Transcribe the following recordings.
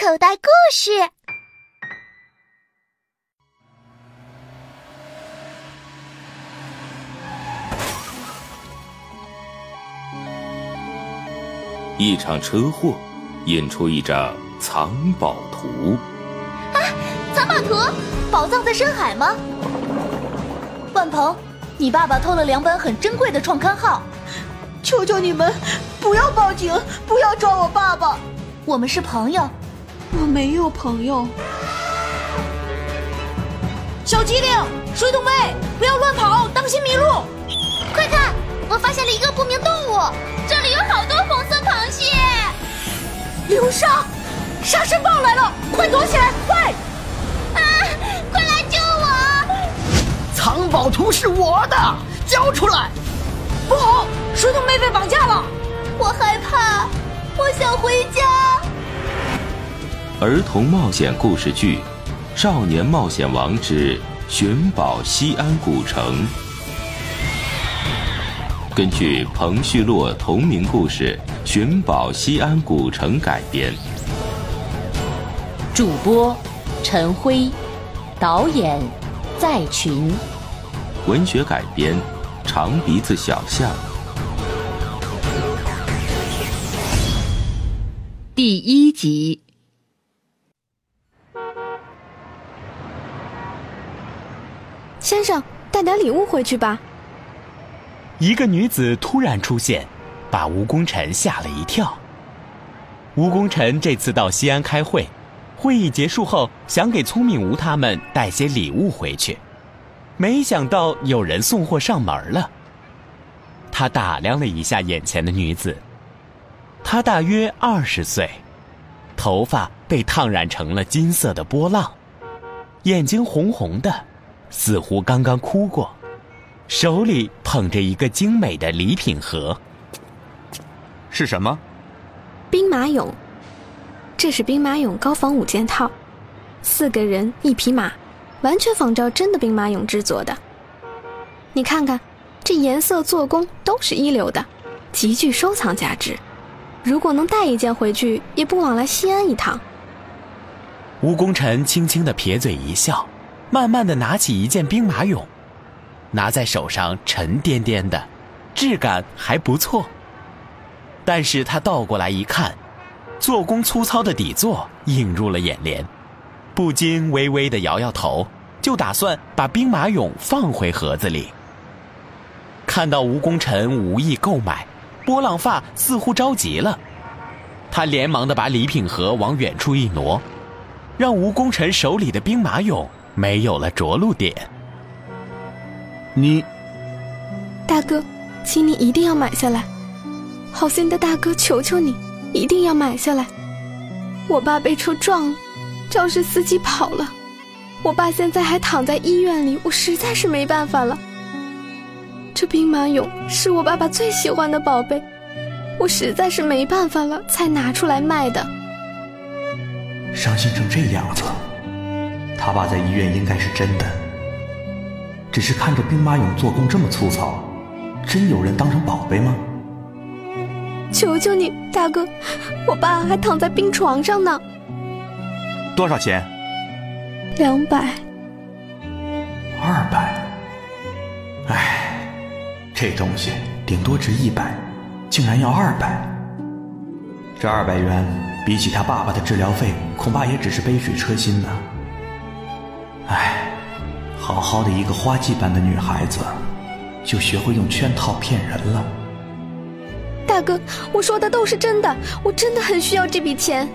口袋故事。一场车祸引出一张藏宝图。啊，藏宝图，宝藏在深海吗？万鹏，你爸爸偷了两本很珍贵的创刊号，求求你们不要报警，不要抓我爸爸。我们是朋友，我没有朋友。小机灵，水桶妹，不要乱跑，当心迷路。快看，我发现了一个不明动物，这里有好多红色螃蟹。流沙，沙尘暴来了，快躲起来，快！啊，快来救我！藏宝图是我的，交出来！不好，水桶妹被绑架了。我害怕，我想回家。儿童冒险故事剧《少年冒险王之寻宝西安古城》，根据彭旭洛同名故事《寻宝西安古城》改编。主播：陈辉，导演：在群，文学改编：长鼻子小象。第一集。先生，带点礼物回去吧。一个女子突然出现，把吴功臣吓了一跳。吴功臣这次到西安开会，会议结束后想给聪明吴他们带些礼物回去，没想到有人送货上门了。他打量了一下眼前的女子，她大约二十岁，头发被烫染成了金色的波浪，眼睛红红的。似乎刚刚哭过，手里捧着一个精美的礼品盒。是什么？兵马俑。这是兵马俑高仿五件套，四个人一匹马，完全仿照真的兵马俑制作的。你看看，这颜色、做工都是一流的，极具收藏价值。如果能带一件回去，也不枉来西安一趟。吴功臣轻轻的撇嘴一笑。慢慢的拿起一件兵马俑，拿在手上沉甸甸的，质感还不错。但是他倒过来一看，做工粗糙的底座映入了眼帘，不禁微微的摇摇头，就打算把兵马俑放回盒子里。看到吴功臣无意购买，波浪发似乎着急了，他连忙的把礼品盒往远处一挪，让吴功臣手里的兵马俑。没有了着陆点。你，大哥，请你一定要买下来！好心的大哥，求求你，一定要买下来！我爸被车撞了，肇事司机跑了，我爸现在还躺在医院里，我实在是没办法了。这兵马俑是我爸爸最喜欢的宝贝，我实在是没办法了，才拿出来卖的。伤心成这样子。他爸在医院应该是真的，只是看着兵马俑做工这么粗糙，真有人当成宝贝吗？求求你，大哥，我爸还躺在病床上呢。多少钱？两百。二百。唉，这东西顶多值一百，竟然要二百。这二百元比起他爸爸的治疗费，恐怕也只是杯水车薪呢。唉，好好的一个花季般的女孩子，就学会用圈套骗人了。大哥，我说的都是真的，我真的很需要这笔钱。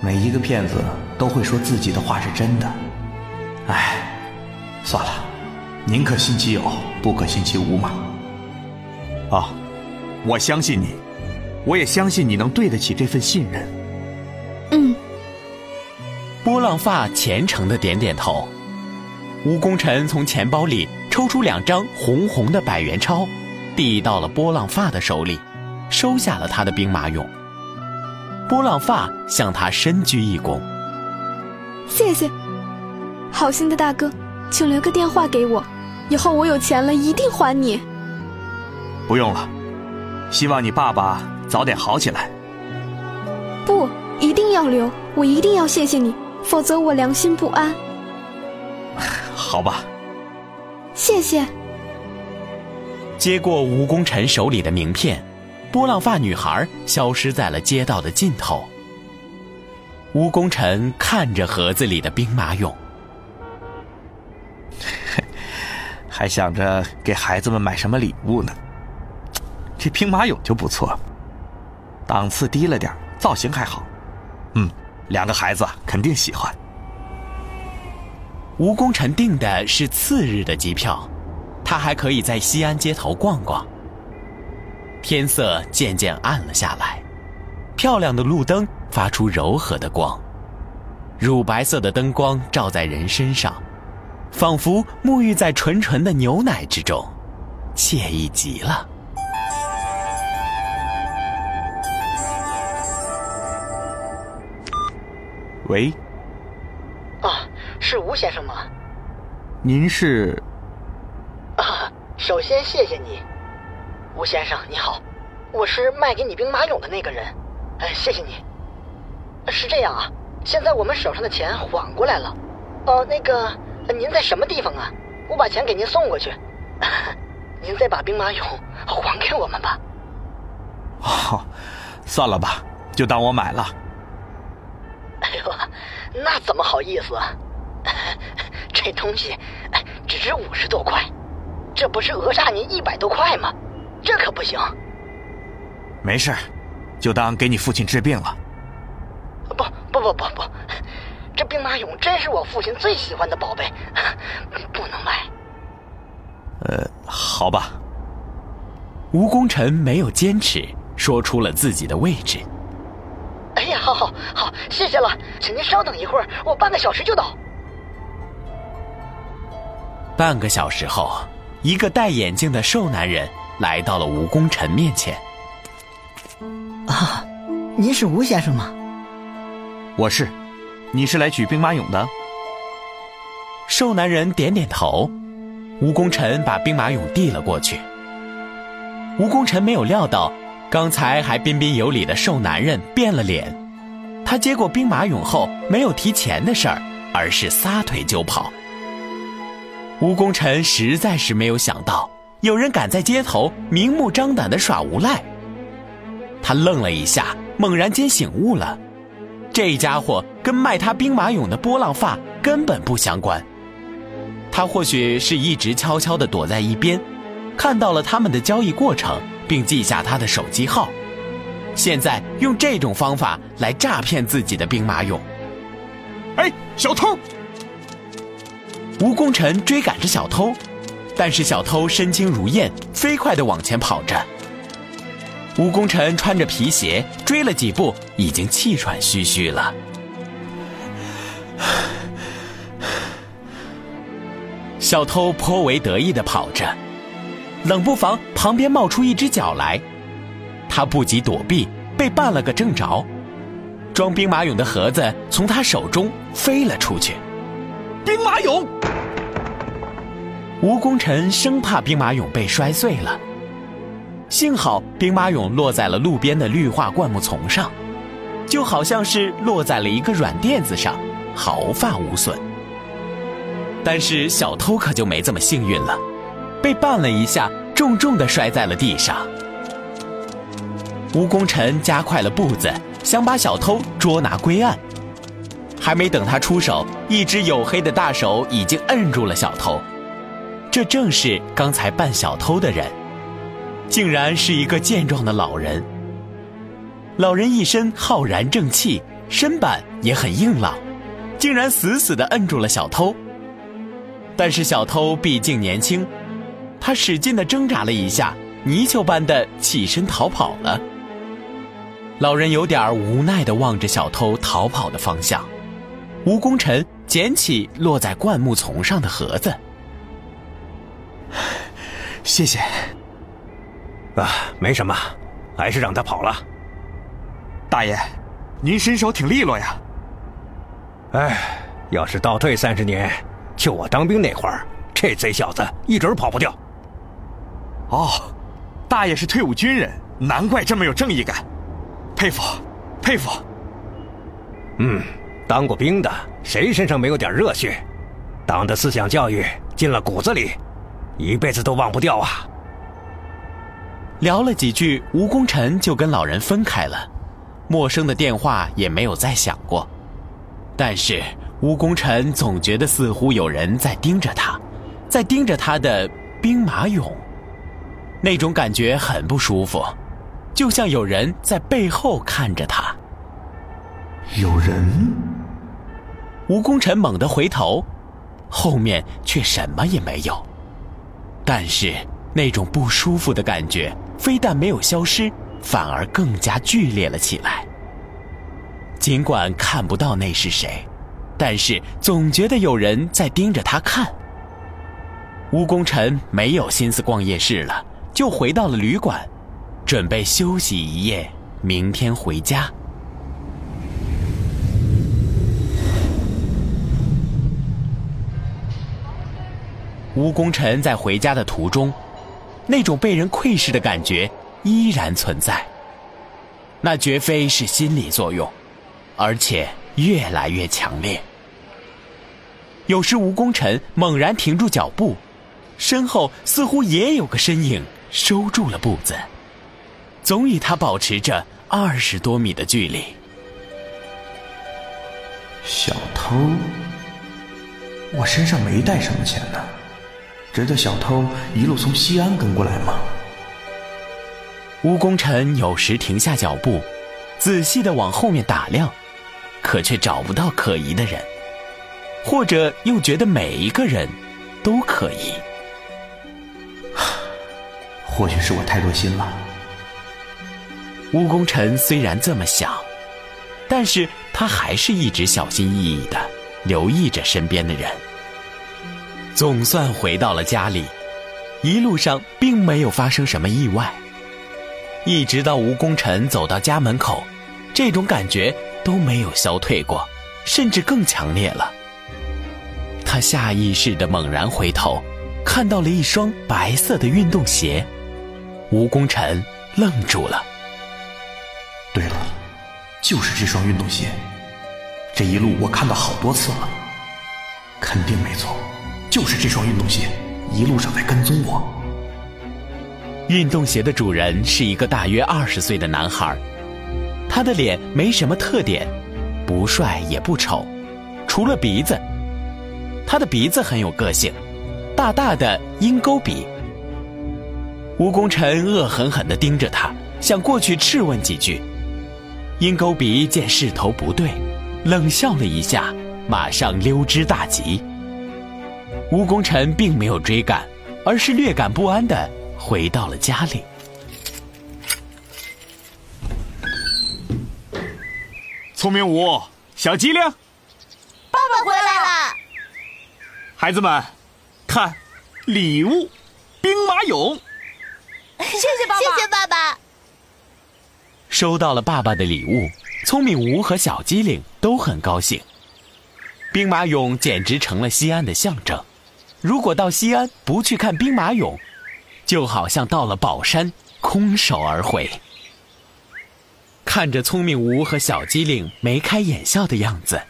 每一个骗子都会说自己的话是真的。哎，算了，宁可信其有，不可信其无嘛。啊，我相信你，我也相信你能对得起这份信任。嗯。波浪发虔诚的点点头，吴功臣从钱包里抽出两张红红的百元钞，递到了波浪发的手里，收下了他的兵马俑。波浪发向他深鞠一躬，谢谢，好心的大哥，请留个电话给我，以后我有钱了一定还你。不用了，希望你爸爸早点好起来。不，一定要留，我一定要谢谢你，否则我良心不安。好吧，谢谢。接过吴功臣手里的名片，波浪发女孩消失在了街道的尽头。吴功臣看着盒子里的兵马俑，还想着给孩子们买什么礼物呢。这兵马俑就不错，档次低了点，造型还好。嗯，两个孩子肯定喜欢。吴功臣订的是次日的机票，他还可以在西安街头逛逛。天色渐渐暗了下来，漂亮的路灯发出柔和的光，乳白色的灯光照在人身上，仿佛沐浴在纯纯的牛奶之中，惬意极了。喂，是吴先生吗？您是？啊，首先谢谢你，吴先生你好，我是卖给你兵马俑的那个人，哎，谢谢你。是这样啊，现在我们手上的钱缓过来了，哦，那个您在什么地方啊？我把钱给您送过去，您再把兵马俑还给我们吧。哦，算了吧，就当我买了。哎呦，那怎么好意思啊？这东西只值五十多块，这不是讹诈您一百多块吗？这可不行。没事，就当给你父亲治病了。不不不不不，这兵马俑真是我父亲最喜欢的宝贝，不能卖。呃，好吧。吴功臣没有坚持，说出了自己的位置。哎呀，好好好，谢谢了，请您稍等一会儿，我半个小时就到。半个小时后，一个戴眼镜的瘦男人来到了吴功臣面前。啊，您是吴先生吗？我是，你是来取兵马俑的？瘦男人点点头，吴功臣把兵马俑递了过去。吴功臣没有料到。刚才还彬彬有礼的瘦男人变了脸，他接过兵马俑后没有提钱的事儿，而是撒腿就跑。吴功臣实在是没有想到有人敢在街头明目张胆的耍无赖。他愣了一下，猛然间醒悟了，这家伙跟卖他兵马俑的波浪发根本不相关。他或许是一直悄悄地躲在一边，看到了他们的交易过程。并记下他的手机号，现在用这种方法来诈骗自己的兵马俑。哎，小偷！吴功臣追赶着小偷，但是小偷身轻如燕，飞快的往前跑着。吴功臣穿着皮鞋追了几步，已经气喘吁吁了。小偷颇为得意的跑着。冷不防，旁边冒出一只脚来，他不及躲避，被绊了个正着，装兵马俑的盒子从他手中飞了出去。兵马俑！吴功臣生怕兵马俑被摔碎了，幸好兵马俑落在了路边的绿化灌木丛上，就好像是落在了一个软垫子上，毫发无损。但是小偷可就没这么幸运了。被绊了一下，重重的摔在了地上。吴功臣加快了步子，想把小偷捉拿归案。还没等他出手，一只黝黑的大手已经摁住了小偷。这正是刚才扮小偷的人，竟然是一个健壮的老人。老人一身浩然正气，身板也很硬朗，竟然死死的摁住了小偷。但是小偷毕竟年轻。他使劲的挣扎了一下，泥鳅般的起身逃跑了。老人有点无奈的望着小偷逃跑的方向。吴功臣捡起落在灌木丛上的盒子，谢谢。啊，没什么，还是让他跑了。大爷，您身手挺利落呀。哎，要是倒退三十年，就我当兵那会儿，这贼小子一准跑不掉。哦，大爷是退伍军人，难怪这么有正义感，佩服，佩服。嗯，当过兵的，谁身上没有点热血？党的思想教育进了骨子里，一辈子都忘不掉啊！聊了几句，吴功臣就跟老人分开了，陌生的电话也没有再响过。但是吴功臣总觉得似乎有人在盯着他，在盯着他的兵马俑，那种感觉很不舒服，就像有人在背后看着他。有人？吴功臣猛地回头，后面却什么也没有。但是那种不舒服的感觉非但没有消失，反而更加剧烈了起来。尽管看不到那是谁，但是总觉得有人在盯着他看。吴功臣没有心思逛夜市了，就回到了旅馆，准备休息一夜，明天回家。吴功臣在回家的途中，那种被人窥视的感觉依然存在。那绝非是心理作用。而且越来越强烈。有时吴功臣猛然停住脚步，身后似乎也有个身影收住了步子，总与他保持着二十多米的距离。小偷？我身上没带什么钱呢，值得小偷一路从西安跟过来吗？吴功臣有时停下脚步，仔细的往后面打量。可却找不到可疑的人，或者又觉得每一个人都可疑。或许是我太多心了。吴功臣虽然这么想，但是他还是一直小心翼翼的留意着身边的人。总算回到了家里，一路上并没有发生什么意外。一直到吴功臣走到家门口，这种感觉。都没有消退过，甚至更强烈了。他下意识的猛然回头，看到了一双白色的运动鞋。吴功臣愣住了。对了，就是这双运动鞋。这一路我看到好多次了，肯定没错，就是这双运动鞋，一路上在跟踪我。运动鞋的主人是一个大约二十岁的男孩。他的脸没什么特点，不帅也不丑，除了鼻子。他的鼻子很有个性，大大的鹰钩鼻。吴功臣恶狠狠地盯着他，想过去质问几句。鹰钩鼻见势头不对，冷笑了一下，马上溜之大吉。吴功臣并没有追赶，而是略感不安的回到了家里。聪明吴，小机灵，爸爸回来了。孩子们，看，礼物，兵马俑。谢谢爸爸，谢谢爸爸。收到了爸爸的礼物，聪明吴和小机灵都很高兴。兵马俑简直成了西安的象征。如果到西安不去看兵马俑，就好像到了宝山空手而回。看着聪明吴和小机灵眉开眼笑的样子，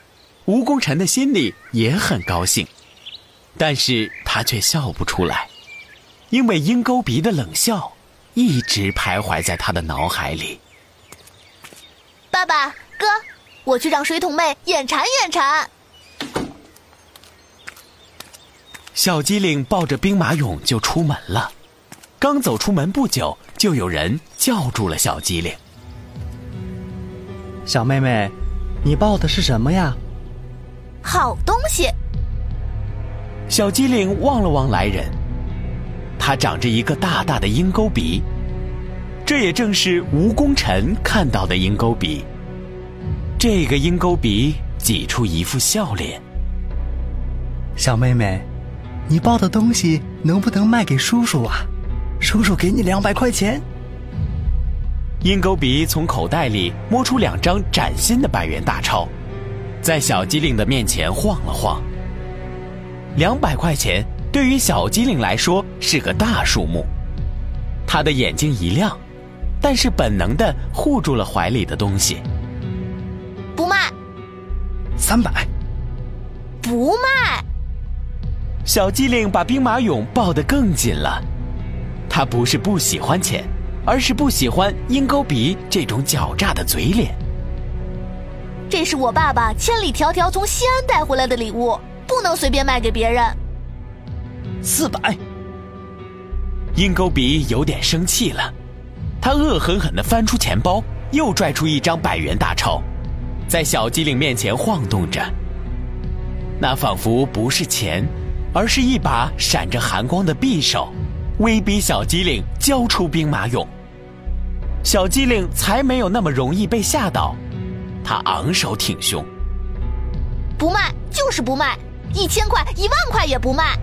吴功臣的心里也很高兴，但是他却笑不出来，因为鹰钩鼻的冷笑一直徘徊在他的脑海里。爸爸，哥，我去让水桶妹眼馋眼馋。小机灵抱着兵马俑就出门了，刚走出门不久，就有人叫住了小机灵。小妹妹，你抱的是什么呀？好东西。小机灵望了望来人，他长着一个大大的鹰钩鼻，这也正是吴功臣看到的鹰钩鼻。这个鹰钩鼻挤出一副笑脸。小妹妹，你抱的东西能不能卖给叔叔啊？叔叔给你两百块钱。鹰钩鼻从口袋里摸出两张崭新的百元大钞，在小机灵的面前晃了晃。两百块钱对于小机灵来说是个大数目，他的眼睛一亮，但是本能的护住了怀里的东西。不卖，三百。不卖。小机灵把兵马俑抱得更紧了。他不是不喜欢钱，而是不喜欢鹰钩鼻这种狡诈的嘴脸。这是我爸爸千里迢迢从西安带回来的礼物，不能随便卖给别人。四百。鹰钩鼻有点生气了，他恶狠狠地翻出钱包，又拽出一张百元大钞，在小机灵面前晃动着。那仿佛不是钱，而是一把闪着寒光的匕首，威逼小机灵交出兵马俑。小机灵才没有那么容易被吓倒，他昂首挺胸，不卖就是不卖，一千块、一万块也不卖。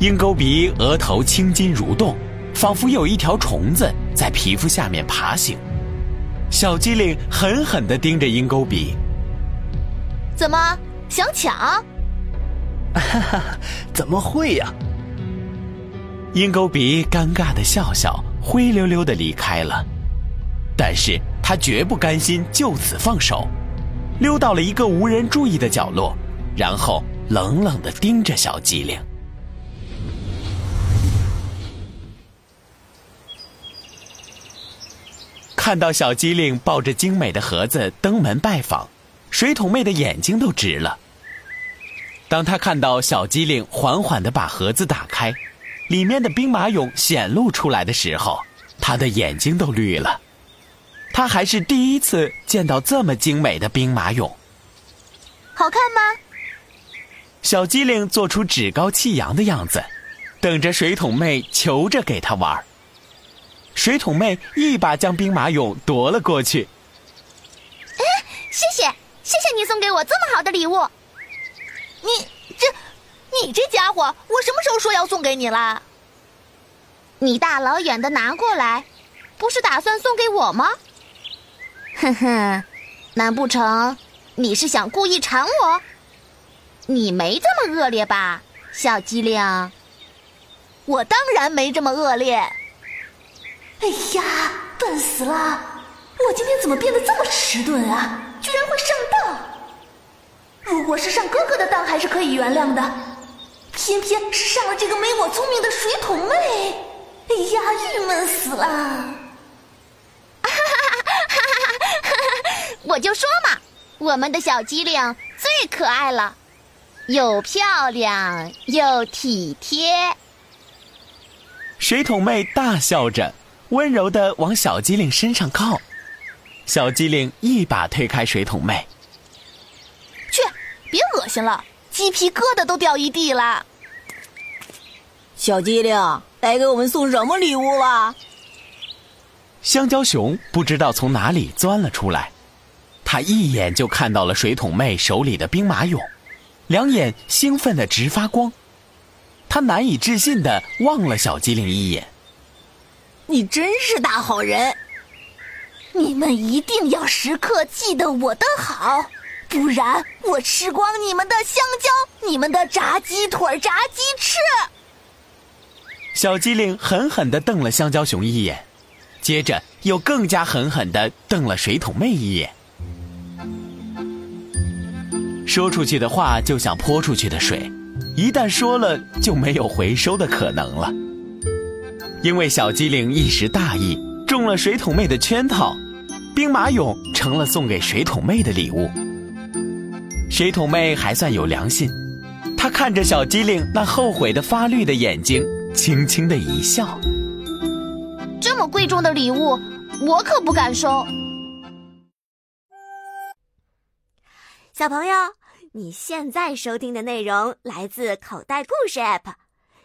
鹰钩鼻额头青筋蠕动，仿佛有一条虫子在皮肤下面爬行。小机灵狠狠地盯着鹰钩鼻，怎么想抢？哈哈，怎么会呀？鹰钩鼻尴尬的笑笑，灰溜溜的离开了。但是他绝不甘心就此放手，溜到了一个无人注意的角落，然后冷冷的盯着小机灵。看到小机灵抱着精美的盒子登门拜访，水桶妹的眼睛都直了。当他看到小机灵缓缓地把盒子打开，里面的兵马俑显露出来的时候，他的眼睛都绿了。他还是第一次见到这么精美的兵马俑。好看吗？小机灵做出趾高气扬的样子，等着水桶妹求着给他玩。水桶妹一把将兵马俑夺了过去。哎，谢谢，谢谢你送给我这么好的礼物。你这，你这家伙，我什么时候说要送给你了？你大老远的拿过来，不是打算送给我吗？哼哼，难不成你是想故意馋我？你没这么恶劣吧，小机灵？我当然没这么恶劣。哎呀，笨死了！我今天怎么变得这么迟钝啊？居然会上当！如果是上哥哥的当，还是可以原谅的，偏偏是上了这个没我聪明的水桶妹。哎呀，郁闷死了！哈哈哈哈哈！我就说嘛，我们的小机灵最可爱了，又漂亮又体贴。水桶妹大笑着。温柔的往小机灵身上靠，小机灵一把推开水桶妹。去，别恶心了，鸡皮疙瘩都掉一地了。小机灵，来给我们送什么礼物了？香蕉熊不知道从哪里钻了出来，他一眼就看到了水桶妹手里的兵马俑，两眼兴奋的直发光，他难以置信的望了小机灵一眼。你真是大好人，你们一定要时刻记得我的好，不然我吃光你们的香蕉，你们的炸鸡腿、炸鸡翅。小机灵狠狠地瞪了香蕉熊一眼，接着又更加狠狠地瞪了水桶妹一眼。说出去的话就像泼出去的水，一旦说了就没有回收的可能了。因为小机灵一时大意，中了水桶妹的圈套，兵马俑成了送给水桶妹的礼物。水桶妹还算有良心，她看着小机灵那后悔的发绿的眼睛，轻轻的一笑。这么贵重的礼物，我可不敢收。小朋友，你现在收听的内容来自口袋故事 App。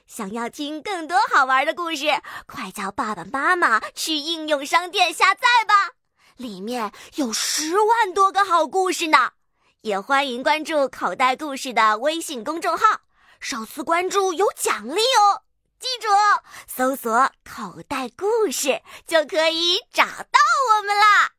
想要听更多好玩的故事，快叫爸爸妈妈去应用商店下载吧，里面有十万多个好故事呢。也欢迎关注口袋故事的微信公众号，首次关注有奖励哦。记住，搜索“口袋故事”就可以找到我们啦。